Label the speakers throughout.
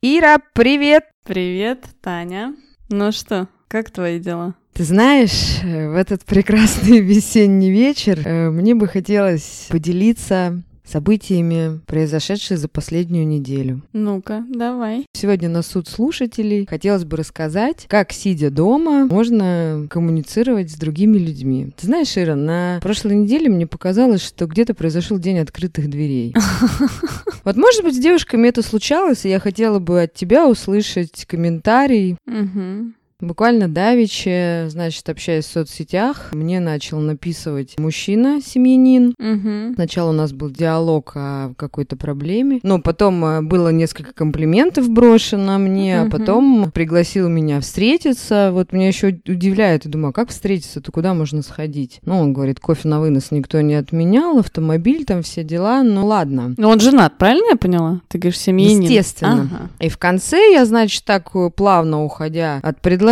Speaker 1: Ира, привет!
Speaker 2: Привет, Таня. Ну что, как твои дела?
Speaker 1: Ты знаешь, э, в этот прекрасный весенний вечер э, мне бы хотелось поделиться событиями, произошедшие за последнюю неделю.
Speaker 2: Ну-ка, давай.
Speaker 1: Сегодня на суд слушателей хотелось бы рассказать, как, сидя дома, можно коммуницировать с другими людьми. Ты знаешь, Ира, на прошлой неделе мне показалось, что где-то произошел день открытых дверей. Вот, может быть, с девушками это случалось, и я хотела бы от тебя услышать комментарий. Буквально давеча, значит, общаясь в соцсетях, мне начал написывать мужчина, семьянин.
Speaker 2: Угу.
Speaker 1: Сначала у нас был диалог о какой-то проблеме, но потом э, было несколько комплиментов брошено мне,
Speaker 2: Мгм.
Speaker 1: а потом пригласил меня встретиться. Вот меня еще удивляет, я думаю, а как встретиться-то, куда можно сходить? Ну, он говорит, кофе на вынос никто не отменял, автомобиль, там все дела, ну ладно.
Speaker 2: Ну он женат, правильно я поняла? Ты говоришь, семьянин.
Speaker 1: Естественно.
Speaker 2: Ага.
Speaker 1: И в конце я, значит, так э, плавно уходя от предложения,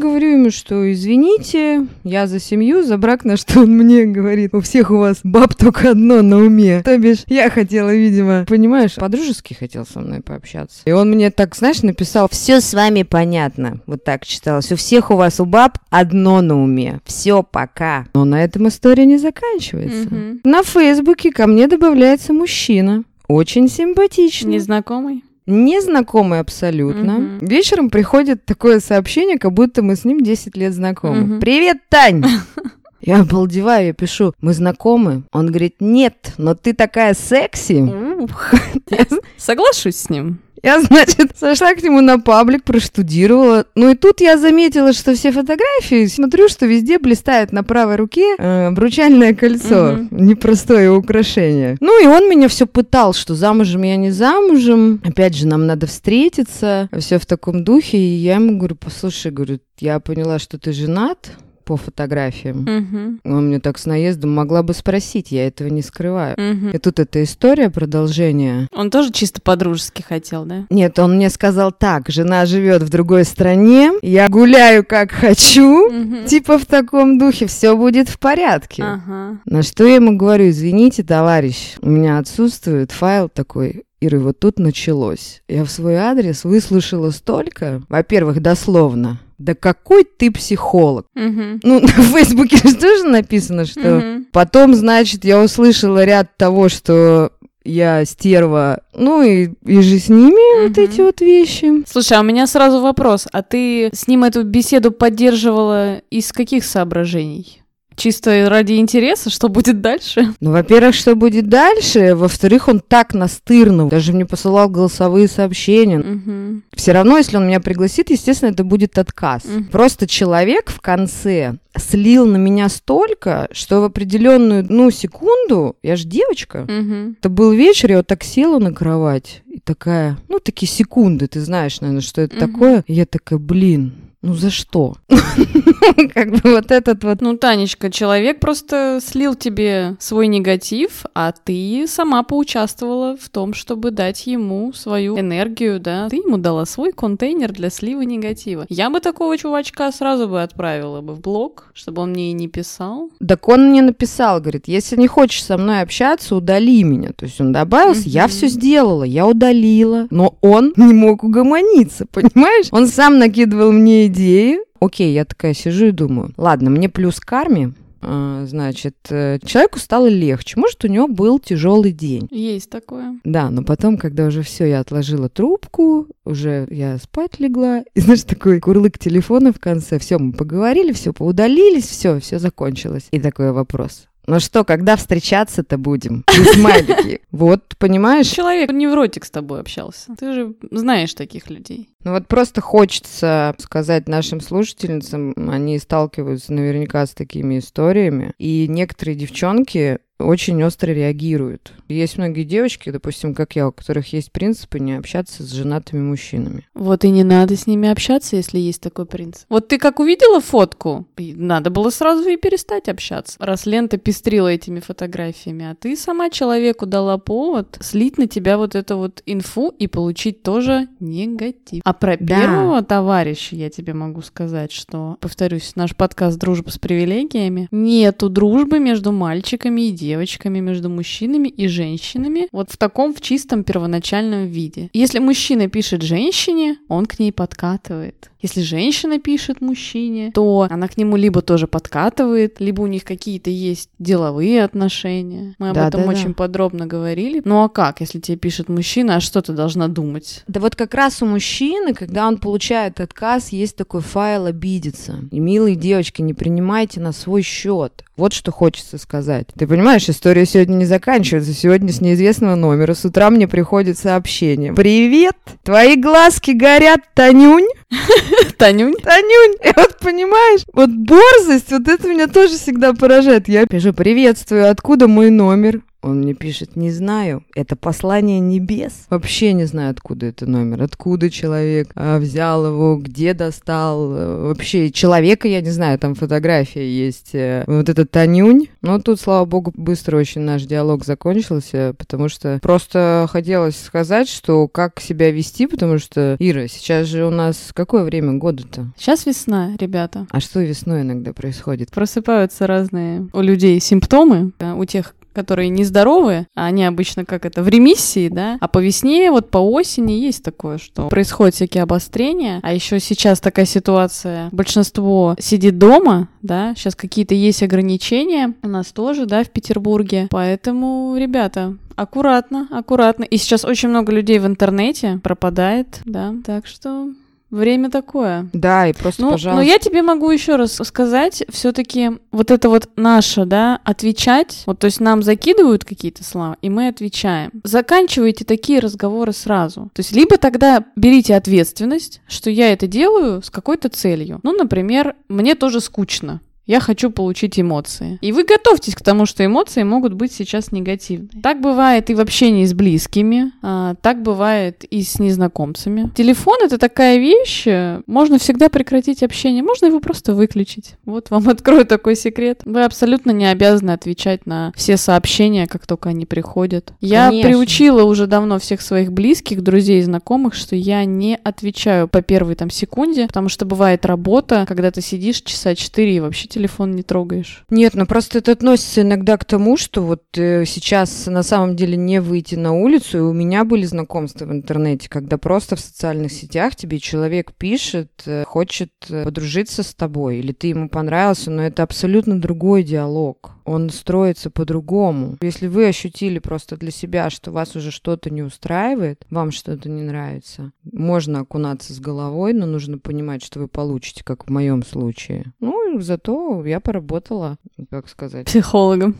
Speaker 1: говорю ему, что извините, я за семью, за брак, на что он мне говорит, у всех у вас баб только одно на уме. То бишь, я хотела, видимо, понимаешь, по-дружески хотел со мной пообщаться. И он мне так, знаешь, написал, все с вами понятно. Вот так читалось. У всех у вас у баб одно на уме. Все, пока. Но на этом история не заканчивается.
Speaker 2: Мгм.
Speaker 1: На Фейсбуке ко мне добавляется мужчина. Очень симпатичный.
Speaker 2: Незнакомый?
Speaker 1: Незнакомый абсолютно.
Speaker 2: Мгм.
Speaker 1: Вечером приходит такое сообщение, как будто мы с ним 10 лет знакомы.
Speaker 2: Мгм.
Speaker 1: Привет, Тань! Я обалдеваю, я пишу, мы знакомы? Он говорит, нет, но ты такая секси.
Speaker 2: Соглашусь с ним.
Speaker 1: Я, значит, сошла к нему на паблик, проштудировала. Ну и тут я заметила, что все фотографии, смотрю, что везде блистает на правой руке э, обручальное кольцо.
Speaker 2: Мгм.
Speaker 1: Непростое украшение. Ну и он меня все пытал, что замужем я не замужем. Опять же, нам надо встретиться. Все в таком духе. И я ему говорю, послушай, говорю, я поняла, что ты женат по фотографиям.
Speaker 2: Мгм.
Speaker 1: Он мне так с наездом могла бы спросить, я этого не скрываю.
Speaker 2: Мгм.
Speaker 1: И тут эта история, продолжение.
Speaker 2: Он тоже чисто по-дружески хотел, да?
Speaker 1: Нет, он мне сказал так, жена живет в другой стране, я гуляю как хочу,
Speaker 2: Мгм.
Speaker 1: типа в таком духе, все будет в порядке.
Speaker 2: Ага.
Speaker 1: На что я ему говорю, извините, товарищ, у меня отсутствует файл такой, Иры, вот тут началось. Я в свой адрес выслушала столько, во-первых, дословно, да какой ты психолог.
Speaker 2: Мгм.
Speaker 1: Ну, на Фейсбуке же тоже написано, что...
Speaker 2: Мгм.
Speaker 1: Потом, значит, я услышала ряд того, что я стерва, ну и, и же с ними вот
Speaker 2: Мгм.
Speaker 1: эти вот вещи.
Speaker 2: Слушай, а у меня сразу вопрос. А ты с ним эту беседу поддерживала из каких соображений? Чисто ради интереса, что будет дальше?
Speaker 1: Ну, во-первых, что будет дальше? Во-вторых, он так настырно, даже мне посылал голосовые сообщения.
Speaker 2: Мгм.
Speaker 1: Все равно, если он меня пригласит, естественно, это будет отказ.
Speaker 2: Мгм.
Speaker 1: Просто человек в конце слил на меня столько, что в определенную, ну, секунду, я же девочка,
Speaker 2: Мгм.
Speaker 1: Это был вечер, я вот так села на кровать и такая, ну, такие секунды, ты знаешь, наверное, что это
Speaker 2: Мгм.
Speaker 1: такое. Я такая, блин, ну за что? Как бы вот этот вот...
Speaker 2: Ну, Танечка, человек просто слил тебе свой негатив, а ты сама поучаствовала в том, чтобы дать ему свою энергию, да? Ты ему дала свой контейнер для слива негатива. Я бы такого чувачка сразу бы отправила бы в блог, чтобы он мне и не писал.
Speaker 1: Так он мне написал, говорит, если не хочешь со мной общаться, удали меня. То есть он добавился, я все сделала, я удалила, но он не мог угомониться, понимаешь? Он сам накидывал мне идеи. Окей, я такая сижу и думаю, ладно, мне плюс карме, а, значит, э, человеку стало легче. Может, у него был тяжелый день.
Speaker 2: Есть такое.
Speaker 1: Да, но потом, когда уже все, я отложила трубку, уже я спать легла, и знаешь, такой курлык телефона в конце, все, мы поговорили, все, поудалились, все, все закончилось. И такой вопрос. Ну что, когда встречаться-то будем? И смайлики. Вот, понимаешь?
Speaker 2: Человек невротик с тобой общался. Ты же знаешь таких людей.
Speaker 1: Ну вот просто хочется сказать нашим слушательницам, они сталкиваются наверняка с такими историями, и некоторые девчонки очень остро реагируют. Есть многие девочки, допустим, как я, у которых есть принципы не общаться с женатыми мужчинами.
Speaker 2: Вот и не надо с ними общаться, если есть такой принцип. Вот ты как увидела фотку, надо было сразу и перестать общаться, раз лента пестрила этими фотографиями, а ты сама человеку дала повод слить на тебя вот эту вот инфу и получить тоже негатив. А про
Speaker 1: Да.
Speaker 2: первого товарища я тебе могу сказать, что, повторюсь, наш подкаст «Дружба с привилегиями» нету дружбы между мальчиками и девочками девочками, между мужчинами и женщинами, вот в таком в чистом первоначальном виде. Если мужчина пишет женщине, он к ней подкатывает. Если женщина пишет мужчине, то она к нему либо тоже подкатывает, либо у них какие-то есть деловые отношения. Мы об
Speaker 1: Да,
Speaker 2: этом
Speaker 1: да, да.
Speaker 2: очень подробно говорили. Ну а как, если тебе пишет мужчина, а что ты должна думать?
Speaker 1: Да вот как раз у мужчины, когда он получает отказ, есть такой файл обидеться. И, милые девочки, не принимайте на свой счет. Вот что хочется сказать. Ты понимаешь, история сегодня не заканчивается. Сегодня с неизвестного номера. С утра мне приходит сообщение. Привет! Твои глазки горят, Танюнь!
Speaker 2: Танюнь?
Speaker 1: Танюнь! И вот понимаешь, вот борзость, вот это меня тоже всегда поражает. Я пишу, приветствую, откуда мой номер? Он мне пишет, не знаю, это послание небес. Вообще не знаю, откуда это номер, откуда человек а, взял его, где достал. э, Вообще человека я не знаю, там фотография есть. э, Вот этот Танюнь. Но тут, слава богу, быстро очень наш диалог закончился, потому что просто хотелось сказать, что как себя вести, потому что, Ира, сейчас же у нас какое время года-то?
Speaker 2: Сейчас весна, ребята.
Speaker 1: А что весной иногда происходит?
Speaker 2: Просыпаются разные у людей симптомы, у тех, которые нездоровы, а они обычно как это в ремиссии, да, а по весне, вот по осени есть такое, что происходят всякие обострения, а еще сейчас такая ситуация, большинство сидит дома, да, сейчас какие-то есть ограничения, у нас тоже, да, в Петербурге, поэтому, ребята, аккуратно, аккуратно, и сейчас очень много людей в интернете пропадает, да, так что время такое.
Speaker 1: Да, и просто,
Speaker 2: Ну,
Speaker 1: пожалуйста.
Speaker 2: но я тебе могу еще раз сказать, все-таки вот это вот наше, да, отвечать, вот то есть нам закидывают какие-то слова, и мы отвечаем. Заканчивайте такие разговоры сразу. То есть либо тогда берите ответственность, что я это делаю с какой-то целью. Ну, например, мне тоже скучно. Я хочу получить эмоции. И вы готовьтесь к тому, что эмоции могут быть сейчас негативные. Так бывает и в общении с близкими, а, так бывает и с незнакомцами. Телефон это такая вещь, э, можно всегда прекратить общение, можно его просто выключить. Вот вам открою такой секрет. Вы абсолютно не обязаны отвечать на все сообщения, как только они приходят. Я
Speaker 1: Конечно.
Speaker 2: приучила уже давно всех своих близких, друзей и знакомых, что я не отвечаю по первой там секунде, потому что бывает работа, когда ты сидишь часа четыре и вообще телефон не трогаешь.
Speaker 1: Нет, ну просто это относится иногда к тому, что вот э, сейчас на самом деле не выйти на улицу, и у меня были знакомства в интернете, когда просто в социальных сетях тебе человек пишет, э, хочет э, подружиться с тобой, или ты ему понравился, но это абсолютно другой диалог. Он строится по-другому. Если вы ощутили просто для себя, что вас уже что-то не устраивает, вам что-то не нравится, можно окунаться с головой, но нужно понимать, что вы получите, как в моем случае. Ну, зато я поработала, как сказать,
Speaker 2: Психологом.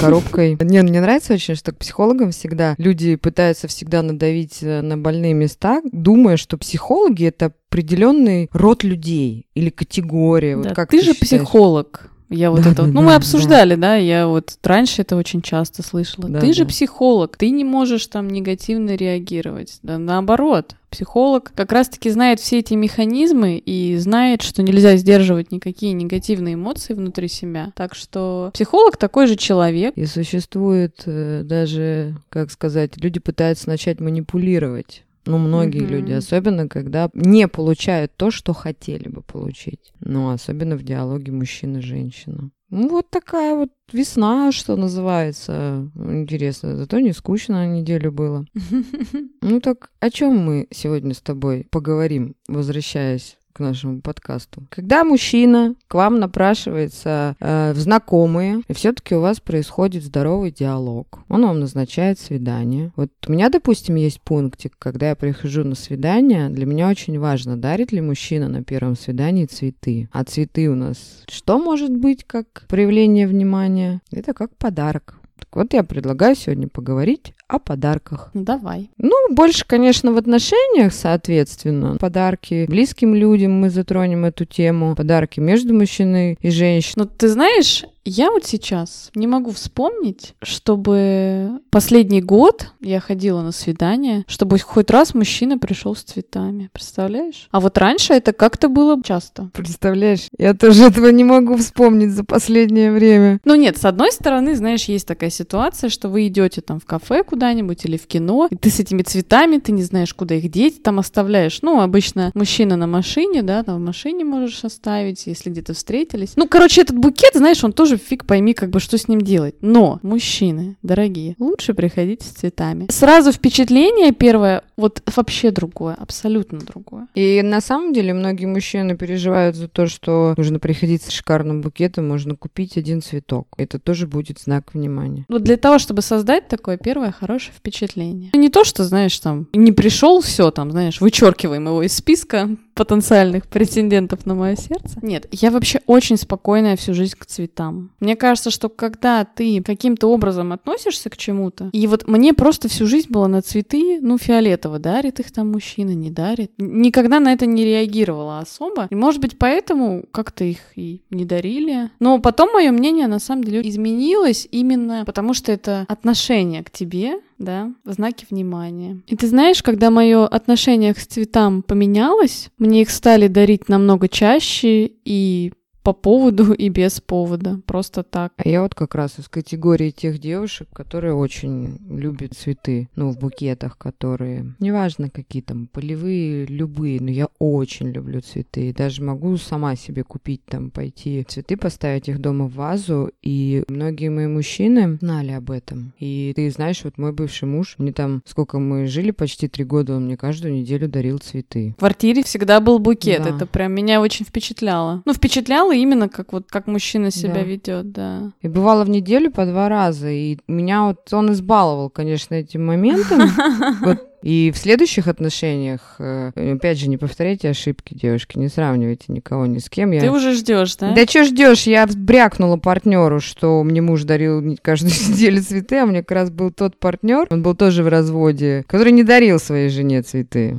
Speaker 1: коробкой. Не, мне нравится очень, что к психологам всегда люди пытаются всегда надавить э, на больные места, думая, что психологи это определенный род людей или категория. Вот
Speaker 2: Да,
Speaker 1: как
Speaker 2: ты же
Speaker 1: считаешь?
Speaker 2: психолог. Я вот
Speaker 1: Да,
Speaker 2: это вот.
Speaker 1: да,
Speaker 2: Ну, мы
Speaker 1: да,
Speaker 2: обсуждали, да. Я вот раньше это очень часто слышала. Ты же психолог, ты не можешь там негативно реагировать. Да, наоборот. Психолог как раз-таки знает все эти механизмы и знает, что нельзя сдерживать никакие негативные эмоции внутри себя. Так что психолог такой же человек.
Speaker 1: И существует э, даже, как сказать, люди пытаются начать манипулировать. Ну, многие
Speaker 2: Мгм.
Speaker 1: люди, особенно когда не получают то, что хотели бы получить. Ну, особенно в диалоге мужчина и женщина. Ну, вот такая вот весна, что называется. Интересно, зато не скучно на неделю было. Ну так о чем мы сегодня с тобой поговорим, возвращаясь к нашему подкасту. Когда мужчина к вам напрашивается э, в знакомые, и все-таки у вас происходит здоровый диалог, он вам назначает свидание. Вот у меня, допустим, есть пунктик, когда я прихожу на свидание, для меня очень важно, дарит ли мужчина на первом свидании цветы. А цветы у нас что может быть как проявление внимания? Это как подарок. Так вот, я предлагаю сегодня поговорить о подарках.
Speaker 2: Ну, давай.
Speaker 1: Ну, больше, конечно, в отношениях, соответственно. Подарки близким людям мы затронем эту тему. Подарки между мужчиной и женщиной.
Speaker 2: Ну, ты знаешь, я вот сейчас не могу вспомнить, чтобы последний год я ходила на свидание, чтобы хоть раз мужчина пришел с цветами. Представляешь? А вот раньше это как-то было часто.
Speaker 1: Представляешь, я тоже этого не могу вспомнить за последнее время.
Speaker 2: Ну нет, с одной стороны, знаешь, есть такая ситуация, что вы идете там в кафе куда-нибудь или в кино, и ты с этими цветами, ты не знаешь, куда их деть, там оставляешь. Ну, обычно мужчина на машине, да, там в машине можешь оставить, если где-то встретились. Ну, короче, этот букет, знаешь, он тоже фиг пойми, как бы, что с ним делать. Но, мужчины, дорогие, лучше приходить с цветами. Сразу впечатление первое, вот вообще другое, абсолютно другое.
Speaker 1: И на самом деле многие мужчины переживают за то, что нужно приходить с шикарным букетом, можно купить один цветок. Это тоже будет знак внимания.
Speaker 2: Вот для того, чтобы создать такое первое хорошее впечатление. Не то, что, знаешь, там, не пришел, все, там, знаешь, вычеркиваем его из списка, потенциальных претендентов на мое сердце. Нет, я вообще очень спокойная всю жизнь к цветам. Мне кажется, что когда ты каким-то образом относишься к чему-то, и вот мне просто всю жизнь было на цветы, ну, фиолетово, дарит их там мужчина, не дарит. Никогда на это не реагировала особо. И, может быть, поэтому как-то их и не дарили. Но потом мое мнение на самом деле изменилось именно потому, что это отношение к тебе, да, знаки внимания. И ты знаешь, когда мое отношение к цветам поменялось, мне их стали дарить намного чаще и по поводу и без повода, просто так.
Speaker 1: А я вот как раз из категории тех девушек, которые очень любят цветы, ну, в букетах, которые, неважно какие там, полевые, любые, но я очень люблю цветы. И даже могу сама себе купить там, пойти цветы, поставить их дома в вазу, и многие мои мужчины знали об этом. И ты знаешь, вот мой бывший муж, мне там, сколько мы жили, почти три года, он мне каждую неделю дарил цветы.
Speaker 2: В квартире всегда был букет,
Speaker 1: Да.
Speaker 2: это прям меня очень впечатляло. Ну, впечатляло именно как вот как мужчина себя
Speaker 1: Да.
Speaker 2: ведет, да.
Speaker 1: И бывало в неделю по два раза. И меня вот он избаловал, конечно, этим моментом. Вот. И в следующих отношениях, э, опять же, не повторяйте ошибки, девушки, не сравнивайте никого ни с кем. Я...
Speaker 2: Ты уже ждешь, да?
Speaker 1: Да что ждешь? Я брякнула партнеру, что мне муж дарил каждую неделю цветы, а мне как раз был тот партнер, он был тоже в разводе, который не дарил своей жене цветы.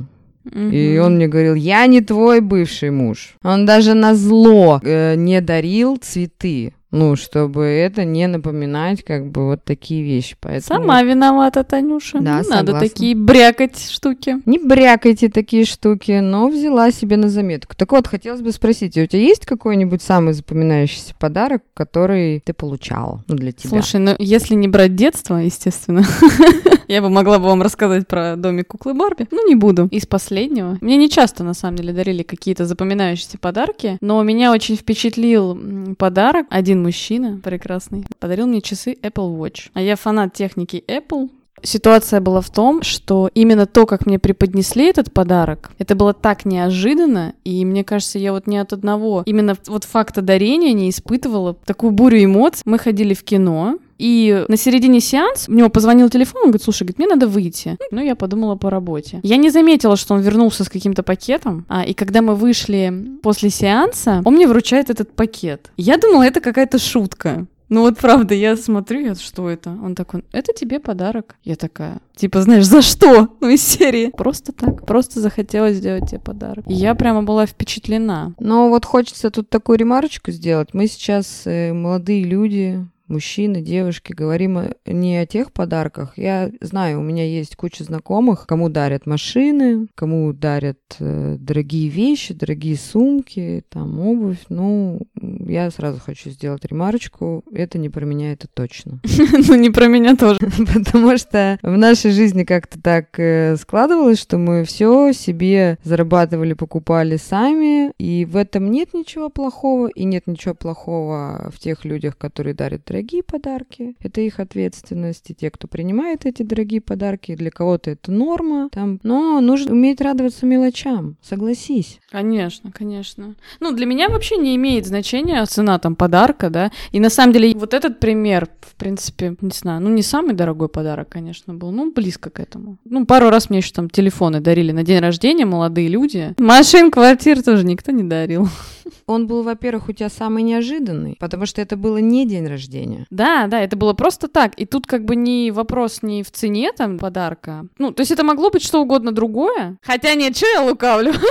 Speaker 1: И он мне говорил, я не твой бывший муж. Он даже на зло э, не дарил цветы. Ну, чтобы это не напоминать, как бы, вот такие вещи. Поэтому
Speaker 2: Сама виновата, Танюша.
Speaker 1: Да,
Speaker 2: не надо такие брякать штуки.
Speaker 1: не брякайте такие штуки, но взяла себе на заметку. Так вот, хотелось бы спросить, у тебя есть какой-нибудь самый запоминающийся подарок, который ты получала, ну, для тебя?
Speaker 2: Слушай, ну если не брать детство, естественно, я бы могла бы вам рассказать про домик куклы Барби. Ну, не буду. Из последнего. Мне не часто, на самом деле, дарили какие-то запоминающиеся подарки, но меня очень впечатлил подарок. Один мужчина прекрасный подарил мне часы Apple Watch. А я фанат техники Apple, Ситуация была в том, что именно то, как мне преподнесли этот подарок, это было так неожиданно, и мне кажется, я вот ни от одного именно вот факта дарения не испытывала такую бурю эмоций. Мы ходили в кино, и на середине сеанса у него позвонил телефон, он говорит, слушай, мне надо выйти. Ну, я подумала по работе. Я не заметила, что он вернулся с каким-то пакетом, а, и когда мы вышли после сеанса, он мне вручает этот пакет. Я думала, это какая-то шутка. Ну вот правда, я смотрю, я, что это? Он такой, это тебе подарок. Я такая, типа, знаешь, за что? Ну из серии. Просто так, просто захотелось сделать тебе подарок. И я прямо была впечатлена.
Speaker 1: Но вот хочется тут такую ремарочку сделать. Мы сейчас э, молодые люди, мужчины, девушки, говорим не о тех подарках. Я знаю, у меня есть куча знакомых, кому дарят машины, кому дарят э, дорогие вещи, дорогие сумки, там обувь. Ну, я сразу хочу сделать ремарочку. Это не про меня, это точно.
Speaker 2: Ну не про меня тоже.
Speaker 1: Потому что в нашей жизни как-то так э, складывалось, что мы все себе зарабатывали, покупали сами, и в этом нет ничего плохого, и нет ничего плохого в тех людях, которые дарят дорогие подарки. Это их ответственность, и те, кто принимает эти дорогие подарки, для кого-то это норма, там, но нужно уметь радоваться мелочам, согласись.
Speaker 2: Конечно, конечно. Ну, для меня вообще не имеет значения цена там подарка, да. И на самом деле вот этот пример, в принципе, не знаю, ну не самый дорогой подарок, конечно, был, ну близко к этому. Ну, пару раз мне еще там телефоны дарили на день рождения молодые люди. Машин, квартир тоже никто не дарил.
Speaker 1: Он был, во-первых, у тебя самый неожиданный, потому что это было не день рождения.
Speaker 2: Да, да, это было просто так. И тут как бы не вопрос не в цене там подарка. Ну, то есть это могло быть что угодно другое. Хотя нет, что я лукавлю?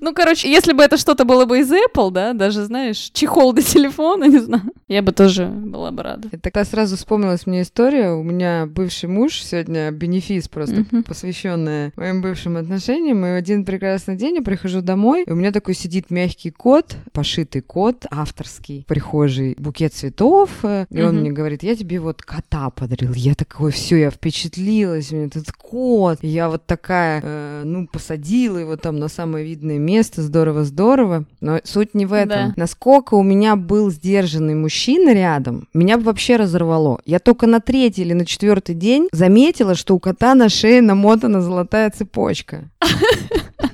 Speaker 2: Ну, короче, если бы это что-то было бы из Apple, да, даже, знаешь, чехол для телефона, не знаю, я бы тоже была бы рада.
Speaker 1: И Тогда сразу вспомнилась мне история. У меня бывший муж сегодня бенефис просто
Speaker 2: Мгм.
Speaker 1: посвященная моим бывшим отношениям. И в один прекрасный день я прихожу домой, и у меня такой сидит мягкий кот, пошитый кот, авторский, в прихожей, букет цветов, и он мне говорит, я тебе вот кота подарил. Я такой, все, я впечатлилась, у меня этот кот. Я вот такая, э, ну, посадила его там на самое видное место, здорово-здорово. Но суть не в этом.
Speaker 2: Да.
Speaker 1: Насколько у меня был сдержанный мужчина рядом, меня бы вообще разорвало. Я только на третий или на четвертый день заметила, что у кота на шее намотана золотая цепочка.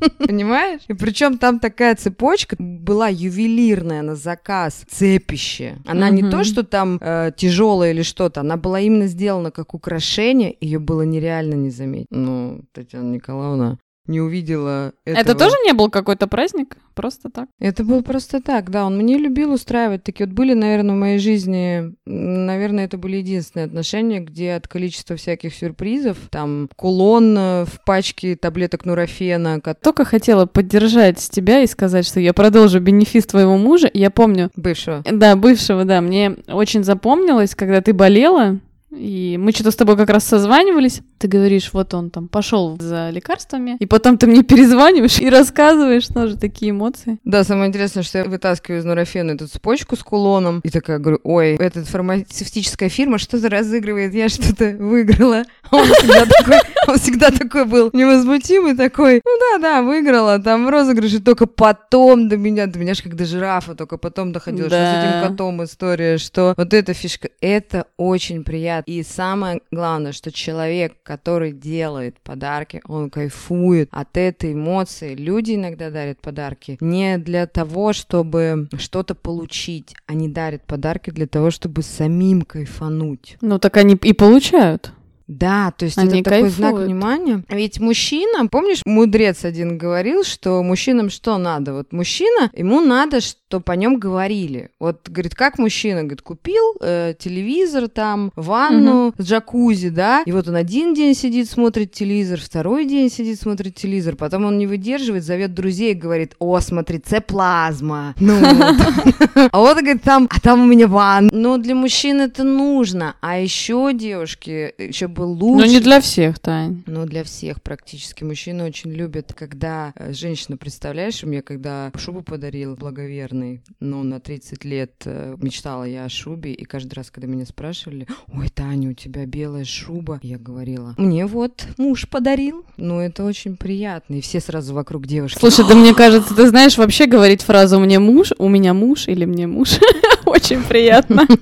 Speaker 1: Понимаешь? И причем там такая цепочка была ювелирная на заказ, цепище. Она не то, что там тяжелая или что-то, она была именно сделана как украшение, ее было нереально не заметить. Ну, Татьяна Николаевна не увидела этого.
Speaker 2: Это тоже не был какой-то праздник? Просто так?
Speaker 1: Это было просто так, да. Он мне любил устраивать такие. Вот были, наверное, в моей жизни, наверное, это были единственные отношения, где от количества всяких сюрпризов, там, кулон э, в пачке таблеток нурофена, ко-
Speaker 2: Только хотела поддержать тебя и сказать, что я продолжу бенефис твоего мужа. Я помню,
Speaker 1: бывшего.
Speaker 2: да, бывшего, да, мне очень запомнилось, когда ты болела, и мы что-то с тобой как раз созванивались. Ты говоришь, вот он там пошел за лекарствами, и потом ты мне перезваниваешь и рассказываешь тоже такие эмоции.
Speaker 1: Да, самое интересное, что я вытаскиваю из нурофена эту цепочку с кулоном, и такая говорю, ой, эта фармацевтическая фирма что-то разыгрывает, я что-то выиграла. Он всегда такой, он всегда такой был невозмутимый, такой, ну да-да, выиграла, там в розыгрыше, только потом до меня, до меня же как до жирафа, только потом доходило, что с
Speaker 2: Да.
Speaker 1: этим котом история, что вот эта фишка, это очень приятно. И самое главное, что человек, который делает подарки, он кайфует от этой эмоции. Люди иногда дарят подарки не для того, чтобы что-то получить, они дарят подарки для того, чтобы самим кайфануть.
Speaker 2: Ну так они и получают.
Speaker 1: Да, то есть
Speaker 2: Они
Speaker 1: это такой знак
Speaker 2: кайфуют.
Speaker 1: внимания. Ведь мужчина, помнишь, мудрец один говорил, что мужчинам что надо? Вот мужчина, ему надо, чтобы о нем говорили. Вот, говорит, как мужчина, говорит, купил э, телевизор там, ванну с джакузи, да, и вот он один день сидит, смотрит телевизор, второй день сидит, смотрит телевизор, потом он не выдерживает, зовет друзей и говорит, о, смотри, це плазма. Ну. А вот, говорит, там, а там у меня ванна. Но для мужчин это нужно. А еще, девушки, еще бы лучше.
Speaker 2: Но не для всех, Тань.
Speaker 1: Ну, для всех практически. Мужчины очень любят, когда э, женщина, представляешь, мне когда шубу подарил благоверный, ну, на 30 лет э, мечтала я о шубе, и каждый раз, когда меня спрашивали, ой, Таня, у тебя белая шуба, я говорила, мне вот муж подарил. Ну, это очень приятно. И все сразу вокруг девушки.
Speaker 2: Слушай, да мне кажется, ты знаешь, вообще говорить фразу «мне муж», «у меня муж» или «мне муж» очень приятно.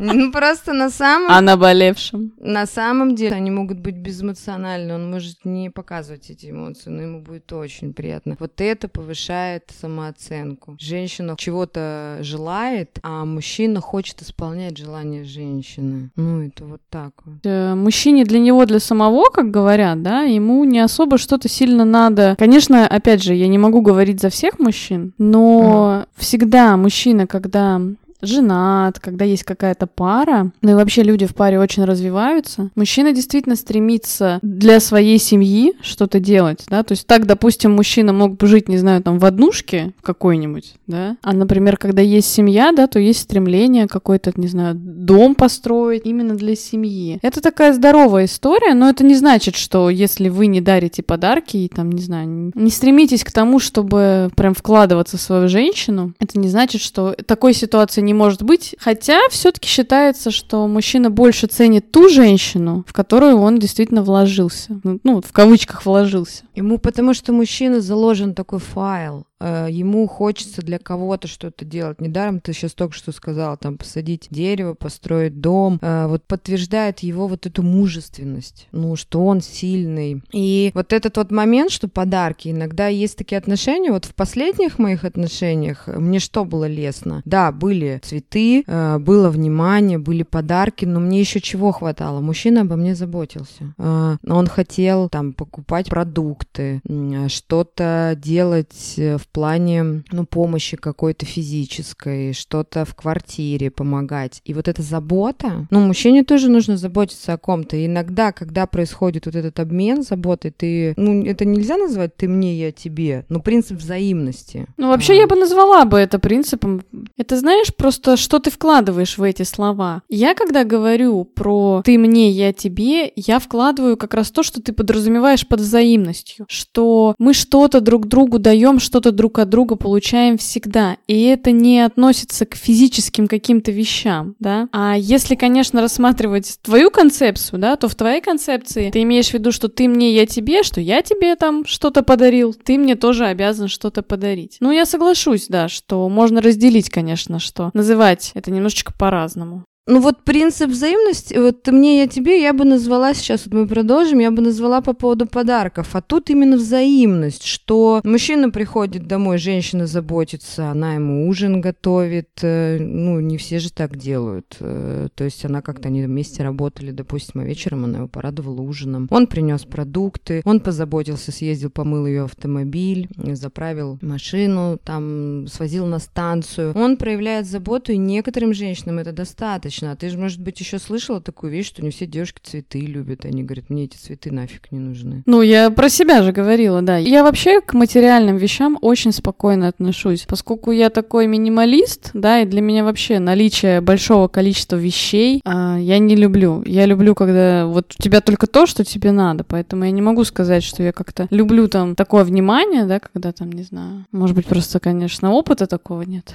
Speaker 1: Ну, просто на самом
Speaker 2: А наболевшем?
Speaker 1: На самом деле они могут быть безэмоциональны, он может не показывать эти эмоции, но ему будет очень приятно. Вот это повышает самооценку. Женщина чего-то желает, а мужчина хочет исполнять желание женщины. Ну, это вот так вот.
Speaker 2: Э, Мужчине для него, для самого, как говорят, да, ему не особо что-то сильно надо. Конечно, опять же, я не могу говорить за всех мужчин, но всегда мужчина, когда um, женат, когда есть какая-то пара, ну и вообще люди в паре очень развиваются, мужчина действительно стремится для своей семьи что-то делать, да, то есть так, допустим, мужчина мог бы жить, не знаю, там в однушке какой-нибудь, да, а, например, когда есть семья, да, то есть стремление какой-то, не знаю, дом построить именно для семьи. Это такая здоровая история, но это не значит, что если вы не дарите подарки и там, не знаю, не стремитесь к тому, чтобы прям вкладываться в свою женщину, это не значит, что такой ситуации не может быть. Хотя все-таки считается, что мужчина больше ценит ту женщину, в которую он действительно вложился. Ну, Ну, в кавычках вложился.
Speaker 1: Ему потому что мужчина заложен такой файл. Э, Ему хочется для кого-то что-то делать. Недаром ты сейчас только что сказала, там, посадить дерево, построить дом. Э, Вот подтверждает его вот эту мужественность. Ну, что он сильный. И вот этот вот момент, что подарки. Иногда есть такие отношения. Вот в последних моих отношениях мне что было лестно? Да, были цветы, э, было внимание, были подарки, но мне еще чего хватало? Мужчина обо мне заботился. Э, Он хотел там покупать продукты, м, что-то делать э, в плане, ну, помощи какой-то физической, что-то в квартире помогать. И вот эта забота, ну, мужчине тоже нужно заботиться о ком-то. И иногда, когда происходит вот этот обмен заботой, ты, ну, это нельзя назвать ты мне, я тебе, но принцип взаимности.
Speaker 2: Ну, вообще,
Speaker 1: А.
Speaker 2: я бы назвала бы это принципом. Это, знаешь, просто, что ты вкладываешь в эти слова. Я, когда говорю про «ты мне, я тебе», я вкладываю как раз то, что ты подразумеваешь под взаимностью, что мы что-то друг другу даем, что-то друг от друга получаем всегда. И это не относится к физическим каким-то вещам, да. А если, конечно, рассматривать твою концепцию, да, то в твоей концепции ты имеешь в виду, что ты мне, я тебе, что я тебе там что-то подарил, ты мне тоже обязан что-то подарить. Ну, я соглашусь, да, что можно разделить, конечно, что называть это немножечко по-разному.
Speaker 1: Ну вот принцип взаимности, вот мне, я тебе, я бы назвала сейчас, вот мы продолжим, я бы назвала по поводу подарков, а тут именно взаимность, что мужчина приходит домой, женщина заботится, она ему ужин готовит, э, ну не все же так делают, э, то есть она как-то, они вместе работали, допустим, а вечером она его порадовала ужином, он принес продукты, он позаботился, съездил, помыл ее автомобиль, заправил машину, там свозил на станцию, он проявляет заботу, и некоторым женщинам это достаточно, точно. А ты же, может быть, еще слышала такую вещь, что не все девушки цветы любят. Они говорят, мне эти цветы нафиг не нужны.
Speaker 2: Ну, я про себя же говорила, да. Я вообще к материальным вещам очень спокойно отношусь, поскольку я такой минималист, да, и для меня вообще наличие большого количества вещей а, я не люблю. Я люблю, когда вот у тебя только то, что тебе надо, поэтому я не могу сказать, что я как-то люблю там такое внимание, да, когда там, не знаю, может быть, просто, конечно, опыта такого нет.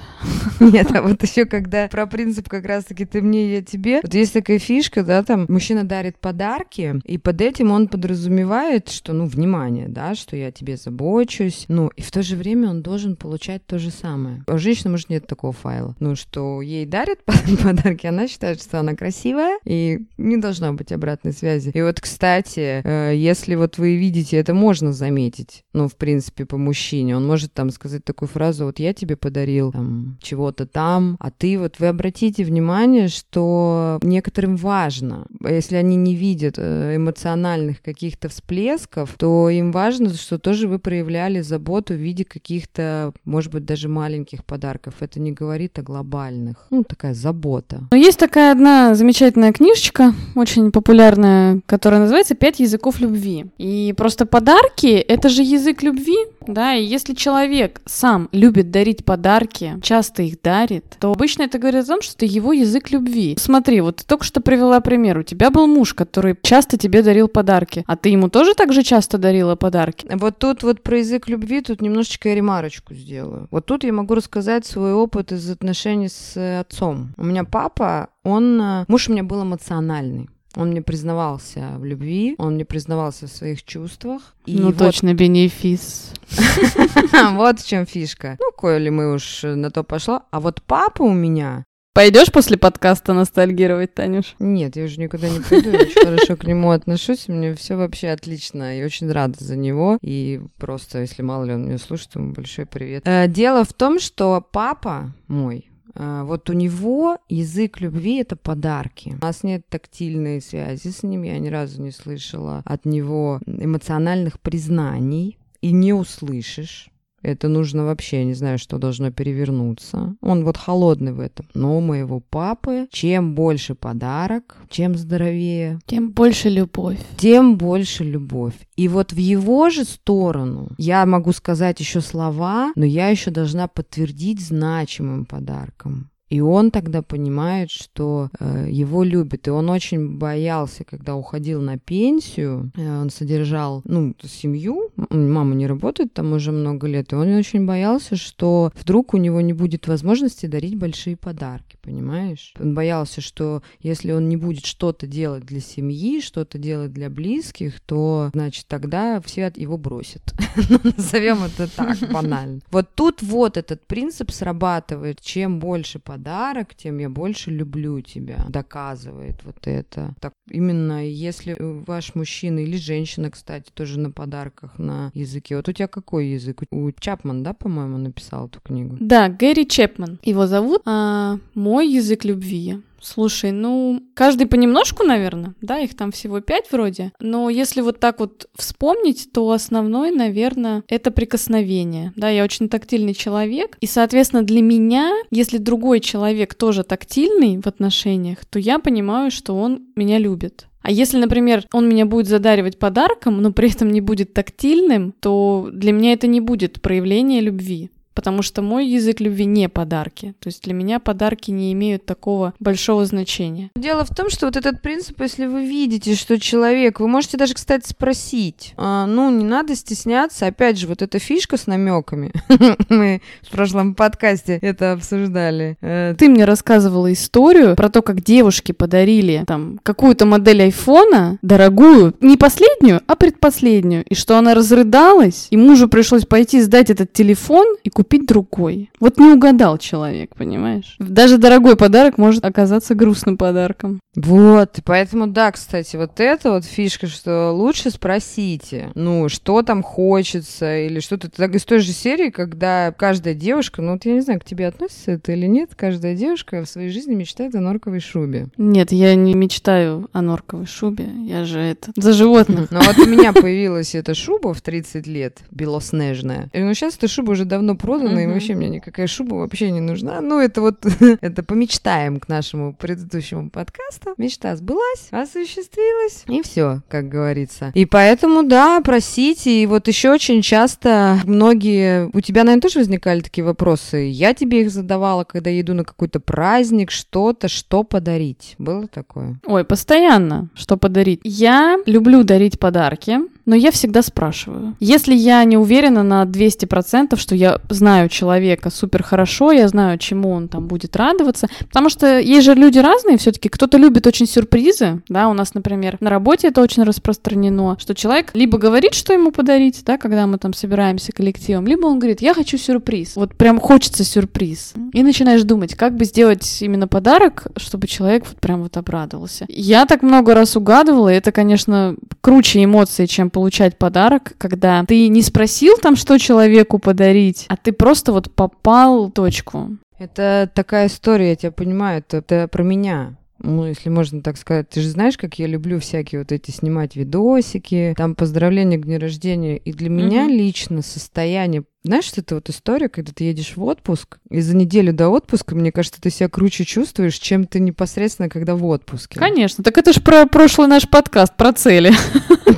Speaker 1: Нет, а вот еще когда про принцип как раз-таки ты мне мне, я тебе. Вот есть такая фишка, да, там мужчина дарит подарки, и под этим он подразумевает, что, ну, внимание, да, что я тебе забочусь, ну, и в то же время он должен получать то же самое. А у женщины, может, нет такого файла. Ну, что ей дарят подарки, она считает, что она красивая, и не должно быть обратной связи. И вот, кстати, э, если вот вы видите, это можно заметить, ну, в принципе, по мужчине, он может там сказать такую фразу, вот я тебе подарил там чего-то там, а ты вот, вы обратите внимание, что что некоторым важно. Если они не видят э, эмоциональных каких-то всплесков, то им важно, что тоже вы проявляли заботу в виде каких-то, может быть, даже маленьких подарков. Это не говорит о глобальных. Ну, такая забота.
Speaker 2: Но есть такая одна замечательная книжечка, очень популярная, которая называется «Пять языков любви». И просто подарки — это же язык любви, да, и если человек сам любит дарить подарки, часто их дарит, то обычно это говорит о том, что это его язык любви. Смотри, вот ты только что привела пример. У тебя был муж, который часто тебе дарил подарки, а ты ему тоже так же часто дарила подарки?
Speaker 1: Вот тут вот про язык любви, тут немножечко я ремарочку сделаю. Вот тут я могу рассказать свой опыт из отношений с отцом. У меня папа, он... Э, муж у меня был эмоциональный. Он мне признавался в любви, он мне признавался в своих чувствах.
Speaker 2: И ну, вот... точно, бенефис.
Speaker 1: Вот в чем фишка. Ну, коли мы уж на то пошло. А вот папа у меня...
Speaker 2: Пойдешь после подкаста ностальгировать, Танюш?
Speaker 1: Нет, я уже никуда не пойду. Я очень хорошо к нему отношусь. Мне все вообще отлично. Я очень рада за него. И просто, если мало ли он меня слушает, ему большой привет. Э, дело в том, что папа мой, а, вот у него язык любви — это подарки. У нас нет тактильной связи с ним, я ни разу не слышала от него эмоциональных признаний, и не услышишь. Это нужно вообще, я не знаю, что должно перевернуться. Он вот холодный в этом. Но у моего папы чем больше подарок, чем здоровее.
Speaker 2: Тем больше любовь.
Speaker 1: Тем больше любовь. И вот в его же сторону я могу сказать еще слова, но я еще должна подтвердить значимым подарком. И он тогда понимает, что э, его любят. И он очень боялся, когда уходил на пенсию. Э, он содержал, ну, семью. Мама не работает там уже много лет. И он очень боялся, что вдруг у него не будет возможности дарить большие подарки, понимаешь? Он боялся, что если он не будет что-то делать для семьи, что-то делать для близких, то, значит, тогда все от его бросят. Ну, назовем это так, банально. Вот тут вот этот принцип срабатывает. Чем больше подарков, подарок, тем я больше люблю тебя. Доказывает вот это. Так именно если ваш мужчина или женщина, кстати, тоже на подарках на языке. Вот у тебя какой язык? У Чапман, да, по-моему, написал эту книгу?
Speaker 2: Да, Гэри Чепман. Его зовут. А, мой язык любви. Слушай, ну, каждый понемножку, наверное, да, их там всего пять вроде. Но если вот так вот вспомнить, то основной, наверное, это прикосновение. Да, я очень тактильный человек, и, соответственно, для меня, если другой человек тоже тактильный в отношениях, то я понимаю, что он меня любит. А если, например, он меня будет задаривать подарком, но при этом не будет тактильным, то для меня это не будет проявление любви. Потому что мой язык любви не подарки. То есть для меня подарки не имеют такого большого значения.
Speaker 1: Дело в том, что вот этот принцип, если вы видите, что человек, вы можете даже, кстати, спросить, а, ну, не надо стесняться, опять же, вот эта фишка с намеками, мы в прошлом подкасте это обсуждали.
Speaker 2: Э, Ты мне рассказывала историю про то, как девушки подарили там какую-то модель айфона, дорогую, не последнюю, а предпоследнюю, и что она разрыдалась, и мужу пришлось пойти сдать этот телефон и купить другой. Вот не угадал человек, понимаешь? Даже дорогой подарок может оказаться грустным подарком.
Speaker 1: Вот, поэтому да, кстати, вот это вот фишка, что лучше спросите, ну, что там хочется, или что-то так из той же серии, когда каждая девушка, ну, вот я не знаю, к тебе относится это или нет, каждая девушка в своей жизни мечтает о норковой шубе.
Speaker 2: Нет, я не мечтаю о норковой шубе, я же это, за животных.
Speaker 1: Ну, вот у меня появилась эта шуба в 30 лет, белоснежная, ну, сейчас эта шуба уже давно продана, и вообще мне никакая шуба вообще не нужна, ну, это вот, это помечтаем к нашему предыдущему подкасту, мечта сбылась, осуществилась, и все, как говорится. И поэтому, да, просите, и вот еще очень часто многие... У тебя, наверное, тоже возникали такие вопросы. Я тебе их задавала, когда я иду на какой-то праздник, что-то, что подарить. Было такое?
Speaker 2: Ой, постоянно, что подарить. Я люблю дарить подарки, но я всегда спрашиваю. Если я не уверена на 200%, что я знаю человека супер хорошо, я знаю, чему он там будет радоваться, потому что есть же люди разные все-таки, кто-то любит очень сюрпризы, да, у нас, например, на работе это очень распространено, что человек либо говорит, что ему подарить, да, когда мы там собираемся коллективом, либо он говорит, я хочу сюрприз, вот прям хочется сюрприз. И начинаешь думать, как бы сделать именно подарок, чтобы человек вот прям вот обрадовался. Я так много раз угадывала, и это, конечно, круче эмоции, чем получать подарок, когда ты не спросил там, что человеку подарить, а ты просто вот попал в точку.
Speaker 1: Это такая история, я тебя понимаю, это, это про меня ну, если можно так сказать, ты же знаешь, как я люблю всякие вот эти снимать видосики, там поздравления к дню рождения. И для mm-hmm. меня лично состояние знаешь, что это вот история, когда ты едешь в отпуск, и за неделю до отпуска, мне кажется, ты себя круче чувствуешь, чем ты непосредственно, когда в отпуске.
Speaker 2: Конечно. Так это же про прошлый наш подкаст, про цели.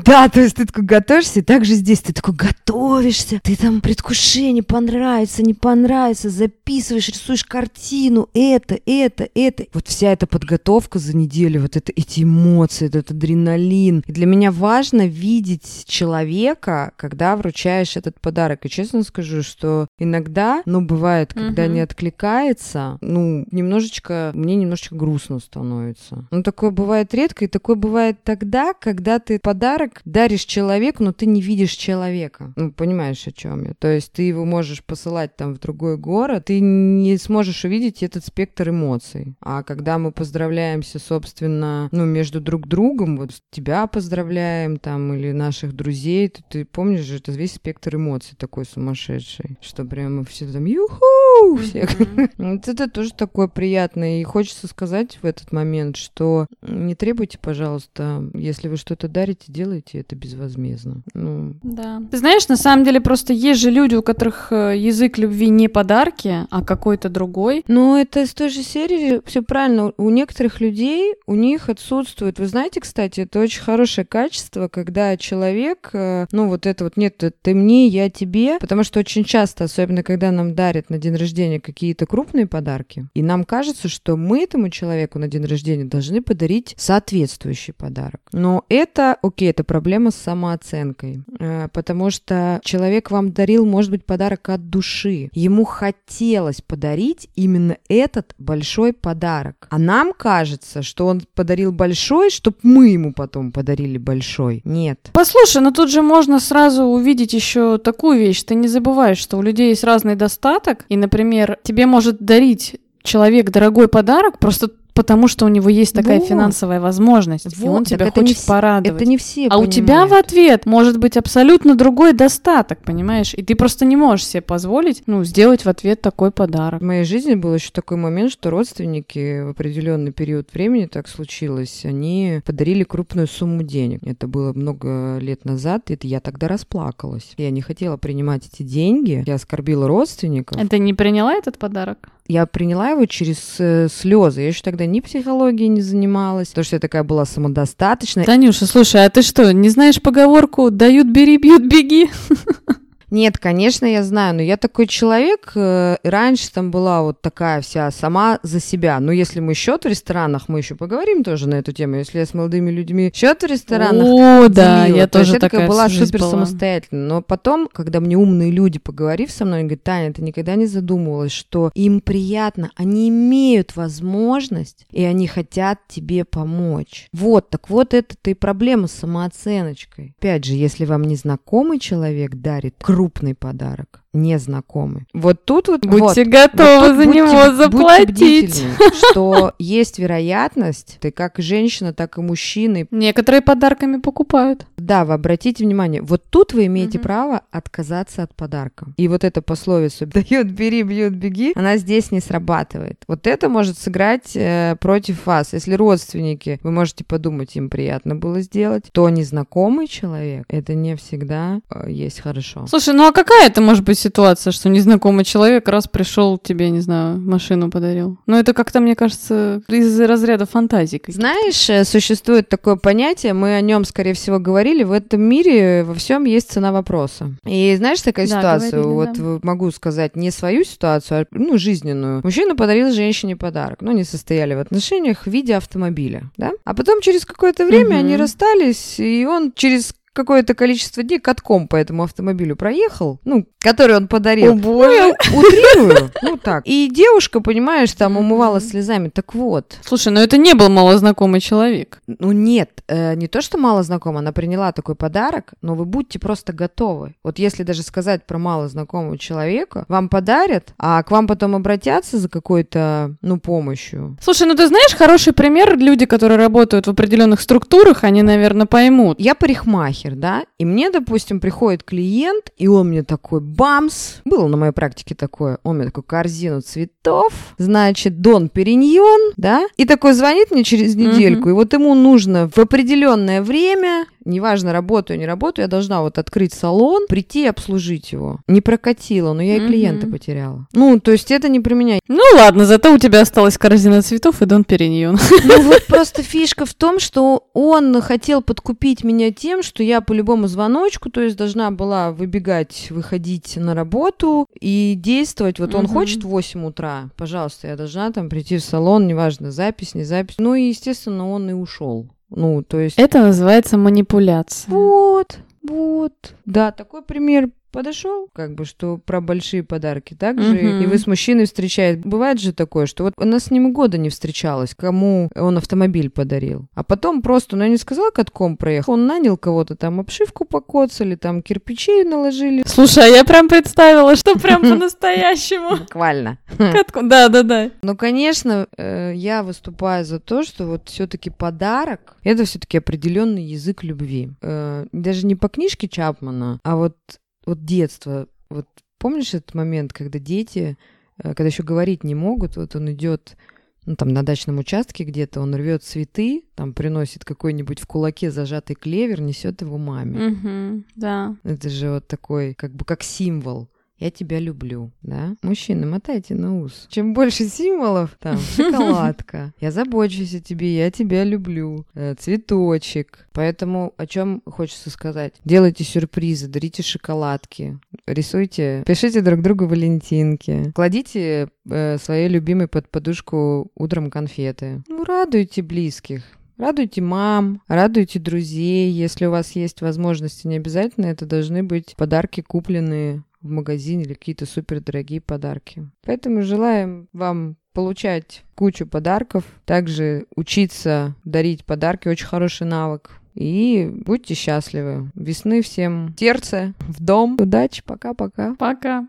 Speaker 1: Да, то есть ты такой готовишься, и также здесь ты такой готовишься, ты там предвкушение, понравится, не понравится, записываешь, рисуешь картину, это, это, это. Вот вся эта подготовка за неделю, вот это, эти эмоции, этот адреналин. И для меня важно видеть человека, когда вручаешь этот подарок. И честно скажу, скажу, что иногда, ну, бывает, когда угу. не откликается, ну, немножечко, мне немножечко грустно становится. Ну, такое бывает редко, и такое бывает тогда, когда ты подарок даришь человеку, но ты не видишь человека. Ну, понимаешь, о чем я? То есть ты его можешь посылать там в другой город, ты не сможешь увидеть этот спектр эмоций. А когда мы поздравляемся, собственно, ну, между друг другом, вот тебя поздравляем там, или наших друзей, то ты помнишь же, это весь спектр эмоций такой сумасшедший сумасшедший, что прямо все там юху, все. Вот это тоже такое приятное. И хочется сказать в этот момент, что не требуйте, пожалуйста, если вы что-то дарите, делайте это безвозмездно. Ну.
Speaker 2: Да. Ты знаешь, на самом деле просто есть же люди, у которых э, язык любви не подарки, а какой-то другой.
Speaker 1: Ну, это из той же серии, все правильно. У некоторых людей, у них отсутствует, вы знаете, кстати, это очень хорошее качество, когда человек, э, ну, вот это вот, нет, ты мне, я тебе, потому что очень часто, особенно когда нам дарят на день рождения какие-то крупные подарки, и нам кажется, что мы этому человеку на день рождения должны подарить соответствующий подарок. Но это, окей, это проблема с самооценкой, э, потому что человек вам дарил, может быть, подарок от души. Ему хотелось подарить именно этот большой подарок. А нам кажется, что он подарил большой, чтобы мы ему потом подарили большой. Нет.
Speaker 2: Послушай, но тут же можно сразу увидеть еще такую вещь. Ты не забываешь, что у людей есть разный достаток, и, например, тебе может дарить человек дорогой подарок, просто потому что у него есть такая вот. финансовая возможность, вот, и он тебя хочет не, порадовать.
Speaker 1: Это не все.
Speaker 2: А
Speaker 1: понимают.
Speaker 2: у тебя в ответ может быть абсолютно другой достаток, понимаешь? И ты просто не можешь себе позволить, ну, сделать в ответ такой подарок.
Speaker 1: В моей жизни был еще такой момент, что родственники в определенный период времени так случилось, они подарили крупную сумму денег. Это было много лет назад, и я тогда расплакалась. Я не хотела принимать эти деньги, я оскорбила родственников.
Speaker 2: Это не приняла этот подарок?
Speaker 1: Я приняла его через э, слезы. Я еще тогда ни психологией не занималась, потому что я такая была самодостаточная.
Speaker 2: Танюша, слушай, а ты что, не знаешь поговорку «дают, бери, бьют, беги»?
Speaker 1: Нет, конечно, я знаю, но я такой человек, э, раньше там была вот такая вся сама за себя. Но если мы счет в ресторанах, мы еще поговорим тоже на эту тему. Если я с молодыми людьми счет в ресторанах
Speaker 2: О, да,
Speaker 1: делила,
Speaker 2: я
Speaker 1: то есть
Speaker 2: тоже
Speaker 1: я такая
Speaker 2: такая
Speaker 1: была супер
Speaker 2: была.
Speaker 1: самостоятельна. Но потом, когда мне умные люди, поговорив со мной, они говорят, Таня, ты никогда не задумывалась, что им приятно, они имеют возможность, и они хотят тебе помочь. Вот, так вот это-то и проблема с самооценочкой. Опять же, если вам незнакомый человек дарит крупный подарок, незнакомый. Вот тут вот...
Speaker 2: Будьте
Speaker 1: вот,
Speaker 2: готовы
Speaker 1: вот
Speaker 2: за
Speaker 1: будьте-
Speaker 2: него заплатить.
Speaker 1: что есть вероятность, ты как женщина, так и мужчины,
Speaker 2: Некоторые подарками покупают.
Speaker 1: Да, вы обратите внимание, вот тут вы имеете
Speaker 2: Мгм.
Speaker 1: право отказаться от подарка. И вот эта пословица «дают, бери, бьют, беги», она здесь не срабатывает. Вот это может сыграть э, против вас. Если родственники, вы можете подумать, им приятно было сделать, то незнакомый человек, это не всегда э, есть хорошо.
Speaker 2: Слушай, ну а какая это может быть ситуация, что незнакомый человек раз пришел тебе, не знаю, машину подарил? Ну это как-то, мне кажется, из разряда фантазий.
Speaker 1: Знаешь, э, существует такое понятие, мы о нем, скорее всего, говорили, в этом мире во всем есть цена вопроса. И знаешь, такая
Speaker 2: Да,
Speaker 1: ситуация,
Speaker 2: говорили,
Speaker 1: вот
Speaker 2: да.
Speaker 1: могу сказать не свою ситуацию, а ну, жизненную. Мужчина подарил женщине подарок, ну, не состояли в отношениях в виде автомобиля, да? А потом через какое-то время
Speaker 2: Мгм.
Speaker 1: они расстались, и он через какое-то количество дней катком по этому автомобилю проехал, ну, который он подарил. Ну, я утрирую, ну так. И девушка, понимаешь, там умывалась слезами. Так вот,
Speaker 2: Слушай, ну это не был малознакомый человек.
Speaker 1: ну нет, э, не то, что мало знакома, она приняла такой подарок, но вы будьте просто готовы. Вот если даже сказать про мало знакомого человека, вам подарят, а к вам потом обратятся за какой-то, ну, помощью.
Speaker 2: Слушай, ну ты знаешь, хороший пример, люди, которые работают в определенных структурах, они, наверное, поймут.
Speaker 1: Я парикмахер, да, и мне, допустим, приходит клиент, и он мне такой бамс, было на моей практике такое, он мне такой корзину цветов, значит, Дон Периньон, да, и такой звонит мне через недельку, и вот ему нужно в определенное время, неважно, работаю, не работаю, я должна вот открыть салон, прийти и обслужить его. Не прокатило, но я и клиента потеряла. Ну, то есть это не про меня.
Speaker 2: Ну ладно, зато у тебя осталась корзина цветов и Дон Периньон.
Speaker 1: Ну вот просто фишка в том, что он хотел подкупить меня тем, что я по любому звоночку, то есть должна была выбегать, выходить на работу и действовать. Вот он хочет в 8 утра, пожалуйста, я должна там прийти в салон, неважно, запись, не запись. Ну и, естественно, он и ушел. Ну, то есть...
Speaker 2: Это называется манипуляция.
Speaker 1: Вот, вот. Да, такой пример подошел, как бы, что про большие подарки. Также
Speaker 2: Мгм.
Speaker 1: и вы с мужчиной встречаете. Бывает же такое, что вот она с ним года не встречалась, кому он автомобиль подарил. А потом просто, ну я не сказала, катком проехал, он нанял кого-то, там обшивку покоцали, там кирпичей наложили.
Speaker 2: Слушай, а я прям представила, что прям по-настоящему.
Speaker 1: Буквально.
Speaker 2: Да, да, да.
Speaker 1: Ну, конечно, э, я выступаю за то, что вот все-таки подарок это все-таки определенный язык любви. Э, Даже не по книжке Чапмана, а вот, вот детство. Вот помнишь этот момент, когда дети, э, когда еще говорить не могут, вот он идет ну, там, на дачном участке где-то, он рвет цветы, там, приносит какой-нибудь в кулаке зажатый клевер, несет его маме.
Speaker 2: Мгм, Да.
Speaker 1: Это же вот такой, как бы, как символ. Я тебя люблю, да? Мужчины, мотайте на ус. Чем больше символов, там, шоколадка. Я забочусь о тебе, я тебя люблю. Э, Цветочек. Поэтому о чем хочется сказать? Делайте сюрпризы, дарите шоколадки, рисуйте, пишите друг другу валентинки, кладите э, своей любимой под подушку утром конфеты. Ну, радуйте близких. Радуйте мам, радуйте друзей. Если у вас есть возможности, не обязательно это должны быть подарки, купленные в магазине или какие-то супердорогие подарки. Поэтому желаем вам получать кучу подарков, также учиться дарить подарки, очень хороший навык. И будьте счастливы. Весны всем сердце, в дом. Удачи, пока-пока.
Speaker 2: Пока.